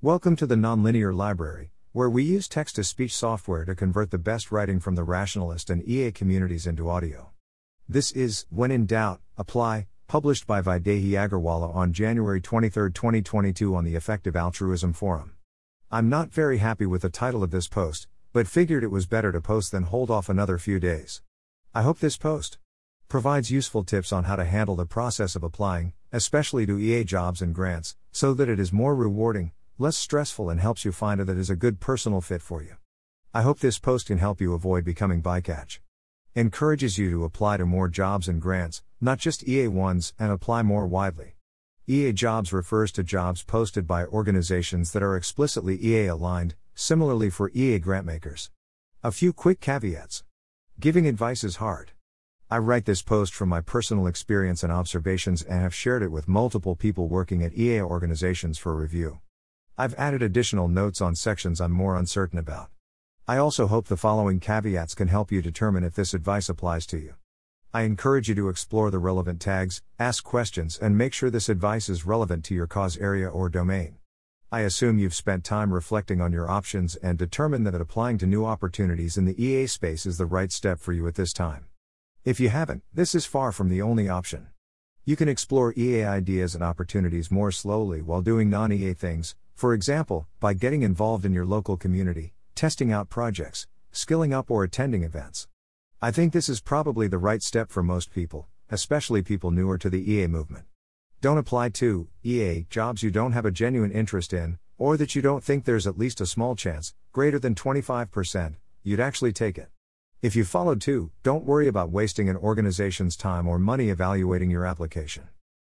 Welcome to the Nonlinear Library, where we use text to speech software to convert the best writing from the rationalist and EA communities into audio. This is When in Doubt, Apply, published by Vaidehi Agarwalla on January 23, 2022, on the Effective Altruism Forum. I'm not very happy with the title of this post, but figured it was better to post than hold off another few days. I hope this post provides useful tips on how to handle the process of applying, especially to EA jobs and grants, so that it is more rewarding, less stressful, and helps you find a that is a good personal fit for you. I hope this post can help you avoid becoming bycatch. Encourages you to apply to more jobs and grants, not just EA ones, and apply more widely. EA jobs refers to jobs posted by organizations that are explicitly EA aligned, similarly for EA grantmakers. A few quick caveats. Giving advice is hard. I write this post from my personal experience and observations and have shared it with multiple people working at EA organizations for review. I've added additional notes on sections I'm more uncertain about. I also hope the following caveats can help you determine if this advice applies to you. I encourage you to explore the relevant tags, ask questions, and make sure this advice is relevant to your cause area or domain. I assume you've spent time reflecting on your options and determined that applying to new opportunities in the EA space is the right step for you at this time. If you haven't, this is far from the only option. You can explore EA ideas and opportunities more slowly while doing non EA things, for example, by getting involved in your local community, testing out projects, skilling up, or attending events. I think this is probably the right step for most people, especially people newer to the EA movement. Don't apply to EA jobs you don't have a genuine interest in, or that you don't think there's at least a small chance, greater than 25%, you'd actually take it. If you followed too, don't worry about wasting an organization's time or money evaluating your application.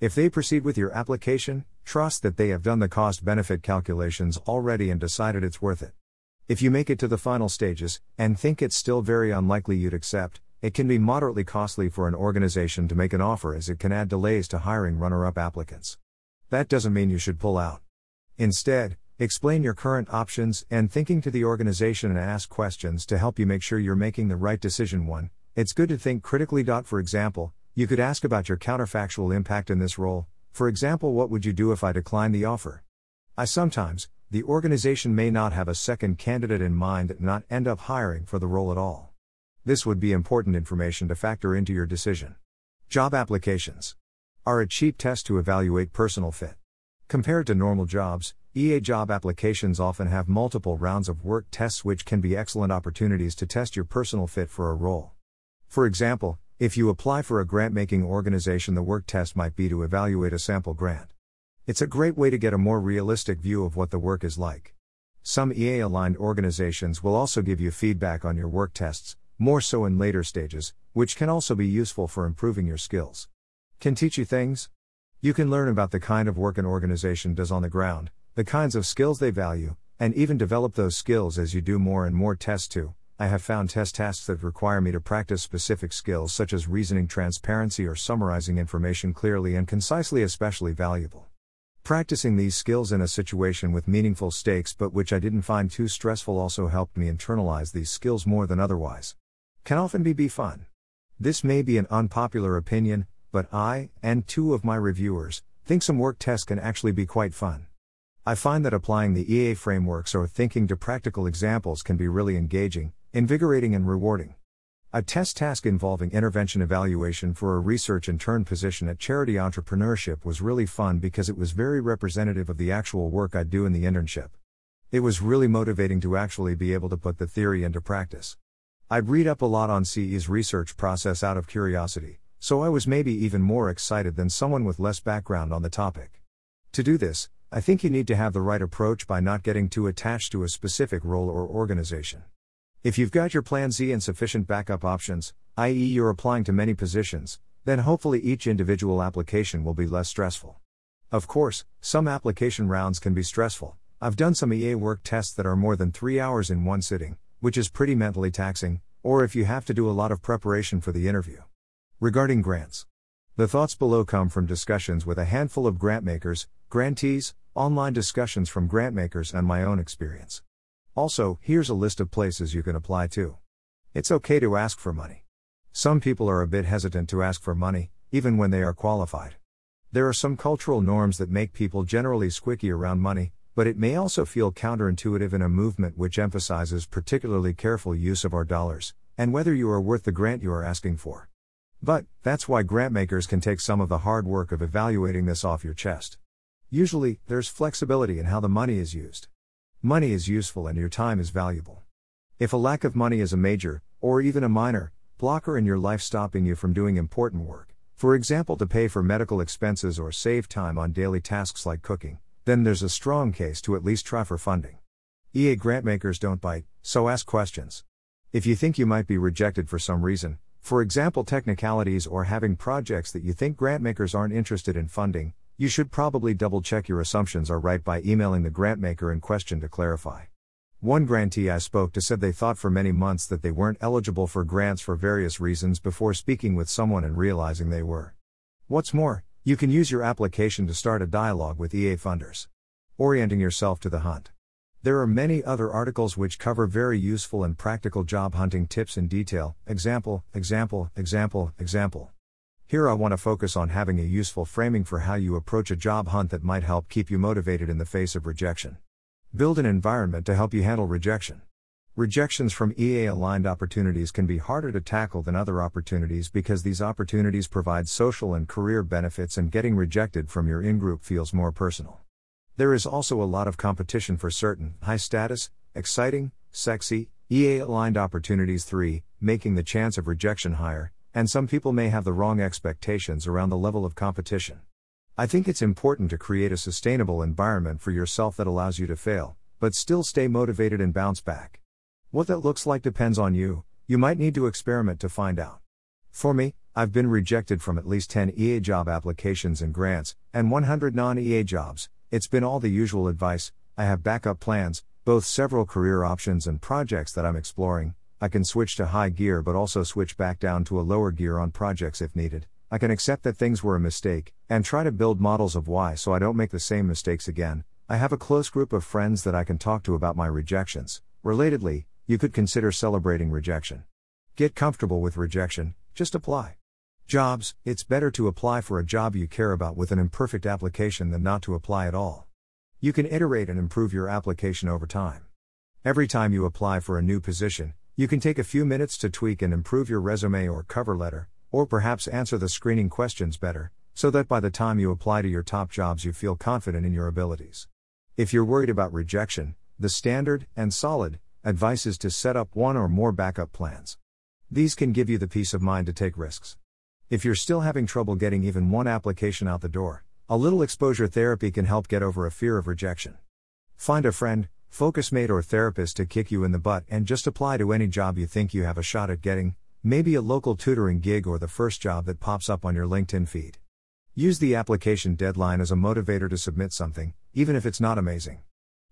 If they proceed with your application, trust that they have done the cost benefit calculations already and decided it's worth it. If you make it to the final stages, and think it's still very unlikely you'd accept, it can be moderately costly for an organization to make an offer as it can add delays to hiring runner up applicants. That doesn't mean you should pull out. Instead, Explain your current options and thinking to the organization and ask questions to help you make sure you're making the right decision. 1. It's good to think critically. For example, you could ask about your counterfactual impact in this role. For example, what would you do if I decline the offer? I sometimes, the organization may not have a second candidate in mind and not end up hiring for the role at all. This would be important information to factor into your decision. Job applications are a cheap test to evaluate personal fit. Compared to normal jobs, EA job applications often have multiple rounds of work tests, which can be excellent opportunities to test your personal fit for a role. For example, if you apply for a grant making organization, the work test might be to evaluate a sample grant. It's a great way to get a more realistic view of what the work is like. Some EA aligned organizations will also give you feedback on your work tests, more so in later stages, which can also be useful for improving your skills. Can teach you things? You can learn about the kind of work an organization does on the ground, the kinds of skills they value, and even develop those skills as you do more and more tests too. I have found test tasks that require me to practice specific skills such as reasoning transparency or summarizing information clearly and concisely especially valuable. Practicing these skills in a situation with meaningful stakes but which I didn't find too stressful also helped me internalize these skills more than otherwise. Can often be be fun. This may be an unpopular opinion, but I, and two of my reviewers, think some work tests can actually be quite fun. I find that applying the EA frameworks or thinking to practical examples can be really engaging, invigorating, and rewarding. A test task involving intervention evaluation for a research intern position at Charity Entrepreneurship was really fun because it was very representative of the actual work I do in the internship. It was really motivating to actually be able to put the theory into practice. I'd read up a lot on CE's research process out of curiosity, so I was maybe even more excited than someone with less background on the topic. To do this, I think you need to have the right approach by not getting too attached to a specific role or organization. If you've got your plan Z and sufficient backup options, i.e., you're applying to many positions, then hopefully each individual application will be less stressful. Of course, some application rounds can be stressful. I've done some EA work tests that are more than three hours in one sitting, which is pretty mentally taxing, or if you have to do a lot of preparation for the interview. Regarding grants, the thoughts below come from discussions with a handful of grantmakers, grantees, online discussions from grantmakers, and my own experience. Also, here's a list of places you can apply to. It's okay to ask for money. Some people are a bit hesitant to ask for money, even when they are qualified. There are some cultural norms that make people generally squicky around money, but it may also feel counterintuitive in a movement which emphasizes particularly careful use of our dollars, and whether you are worth the grant you are asking for. But, that's why grantmakers can take some of the hard work of evaluating this off your chest. Usually, there's flexibility in how the money is used. Money is useful and your time is valuable. If a lack of money is a major, or even a minor, blocker in your life stopping you from doing important work, for example to pay for medical expenses or save time on daily tasks like cooking, then there's a strong case to at least try for funding. EA grantmakers don't bite, so ask questions. If you think you might be rejected for some reason, for example technicalities or having projects that you think grantmakers aren't interested in funding, you should probably double check your assumptions are right by emailing the grantmaker in question to clarify. One grantee I spoke to said they thought for many months that they weren't eligible for grants for various reasons before speaking with someone and realizing they were. What's more, you can use your application to start a dialogue with EA funders. Orienting yourself to the hunt. There are many other articles which cover very useful and practical job hunting tips in detail. Example, example, example, example. Here I want to focus on having a useful framing for how you approach a job hunt that might help keep you motivated in the face of rejection. Build an environment to help you handle rejection. Rejections from EA aligned opportunities can be harder to tackle than other opportunities because these opportunities provide social and career benefits, and getting rejected from your in group feels more personal. There is also a lot of competition for certain high status, exciting, sexy, EA aligned opportunities. 3. Making the chance of rejection higher, and some people may have the wrong expectations around the level of competition. I think it's important to create a sustainable environment for yourself that allows you to fail, but still stay motivated and bounce back. What that looks like depends on you, you might need to experiment to find out. For me, I've been rejected from at least 10 EA job applications and grants, and 100 non EA jobs. It's been all the usual advice. I have backup plans, both several career options and projects that I'm exploring. I can switch to high gear but also switch back down to a lower gear on projects if needed. I can accept that things were a mistake, and try to build models of why so I don't make the same mistakes again. I have a close group of friends that I can talk to about my rejections. Relatedly, you could consider celebrating rejection. Get comfortable with rejection, just apply. Jobs, it's better to apply for a job you care about with an imperfect application than not to apply at all. You can iterate and improve your application over time. Every time you apply for a new position, you can take a few minutes to tweak and improve your resume or cover letter, or perhaps answer the screening questions better, so that by the time you apply to your top jobs you feel confident in your abilities. If you're worried about rejection, the standard and solid Advice is to set up one or more backup plans. These can give you the peace of mind to take risks. If you're still having trouble getting even one application out the door, a little exposure therapy can help get over a fear of rejection. Find a friend, focus mate, or therapist to kick you in the butt and just apply to any job you think you have a shot at getting, maybe a local tutoring gig or the first job that pops up on your LinkedIn feed. Use the application deadline as a motivator to submit something, even if it's not amazing.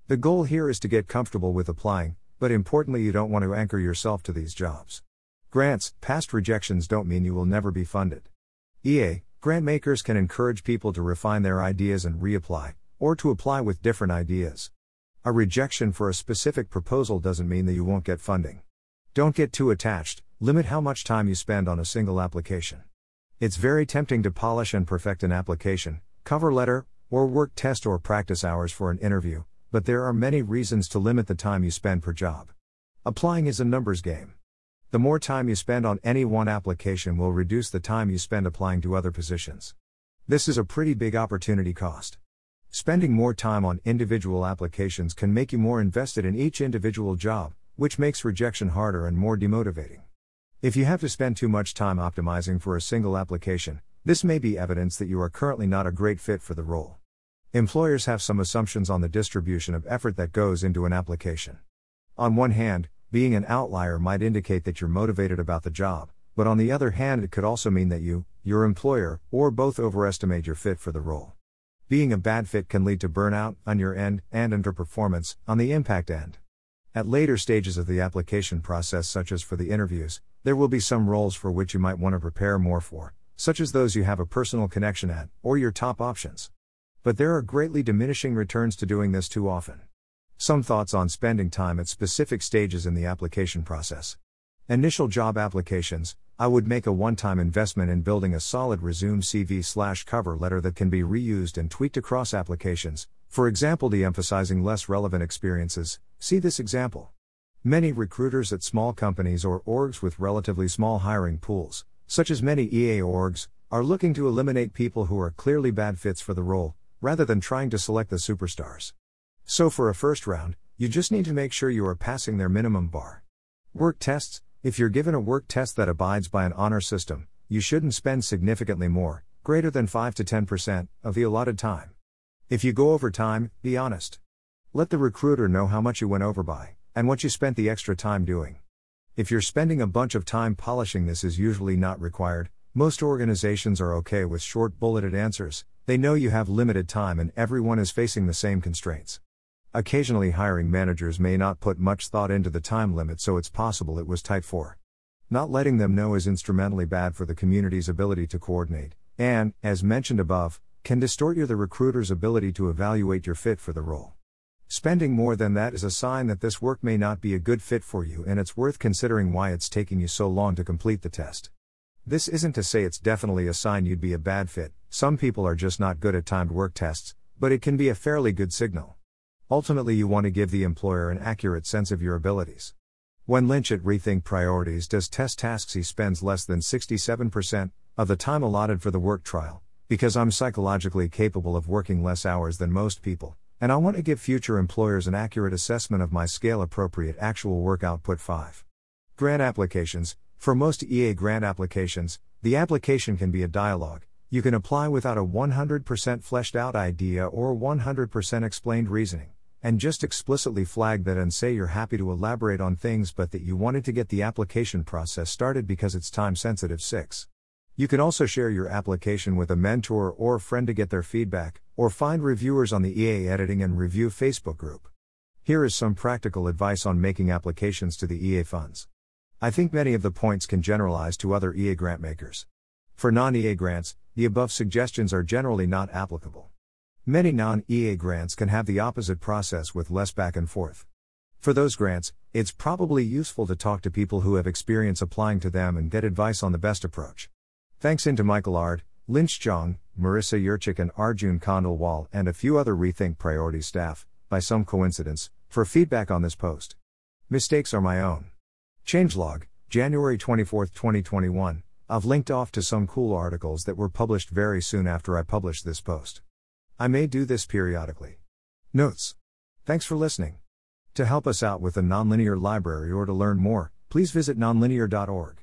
The goal here is to get comfortable with applying, but importantly, you don't want to anchor yourself to these jobs. Grants, past rejections don't mean you will never be funded. EA, grant makers can encourage people to refine their ideas and reapply, or to apply with different ideas. A rejection for a specific proposal doesn't mean that you won't get funding. Don't get too attached, limit how much time you spend on a single application. It's very tempting to polish and perfect an application, cover letter, or work test or practice hours for an interview, but there are many reasons to limit the time you spend per job. Applying is a numbers game. The more time you spend on any one application will reduce the time you spend applying to other positions. This is a pretty big opportunity cost. Spending more time on individual applications can make you more invested in each individual job, which makes rejection harder and more demotivating. If you have to spend too much time optimizing for a single application, this may be evidence that you are currently not a great fit for the role. Employers have some assumptions on the distribution of effort that goes into an application. On one hand, being an outlier might indicate that you're motivated about the job, but on the other hand, it could also mean that you, your employer, or both overestimate your fit for the role. Being a bad fit can lead to burnout on your end and underperformance on the impact end. At later stages of the application process, such as for the interviews, there will be some roles for which you might want to prepare more for, such as those you have a personal connection at, or your top options. But there are greatly diminishing returns to doing this too often. Some thoughts on spending time at specific stages in the application process. Initial job applications, I would make a one time investment in building a solid resume CV slash cover letter that can be reused and tweaked across applications, For example, de emphasizing less relevant experiences, see this example. Many recruiters at small companies or orgs with relatively small hiring pools, such as many EA orgs, are looking to eliminate people who are clearly bad fits for the role, rather than trying to select the superstars. So, for a first round, you just need to make sure you are passing their minimum bar. Work tests If you're given a work test that abides by an honor system, you shouldn't spend significantly more, greater than 5 to 10%, of the allotted time. If you go over time, be honest. Let the recruiter know how much you went over by, and what you spent the extra time doing. If you're spending a bunch of time polishing this is usually not required, most organizations are okay with short bulleted answers, they know you have limited time and everyone is facing the same constraints. Occasionally, hiring managers may not put much thought into the time limit, so it's possible it was tight for. Not letting them know is instrumentally bad for the community's ability to coordinate, and, as mentioned above, can distort your the recruiter's ability to evaluate your fit for the role. Spending more than that is a sign that this work may not be a good fit for you and it's worth considering why it's taking you so long to complete the test. This isn't to say it's definitely a sign you'd be a bad fit, some people are just not good at timed work tests, but it can be a fairly good signal. Ultimately, you want to give the employer an accurate sense of your abilities. When Linch at Rethink Priorities does test tasks, he spends less than 67% of the time allotted for the work trial, because I'm psychologically capable of working less hours than most people, and I want to give future employers an accurate assessment of my scale appropriate actual work output 5. Grant applications For most EA grant applications, the application can be a dialogue. You can apply without a 100% fleshed out idea or 100% explained reasoning, and just explicitly flag that and say you're happy to elaborate on things but that you wanted to get the application process started because it's time sensitive. 6. You can also share your application with a mentor or friend to get their feedback, or find reviewers on the EA Editing and Review Facebook group. Here is some practical advice on making applications to the EA funds. I think many of the points can generalize to other EA grant makers. For non EA grants, the above suggestions are generally not applicable. Many non EA grants can have the opposite process with less back and forth. For those grants, it's probably useful to talk to people who have experience applying to them and get advice on the best approach. Thanks in to Michael Aird, Linch Zhang, Marisa Jurczyk, and Arjun Khandelwal, and a few other Rethink Priority staff, by some coincidence, for feedback on this post. Mistakes are my own. Changelog, January 24, 2021. I've linked off to some cool articles that were published very soon after I published this post. I may do this periodically. Notes. Thanks for listening. To help us out with the nonlinear library or to learn more, please visit nonlinear.org.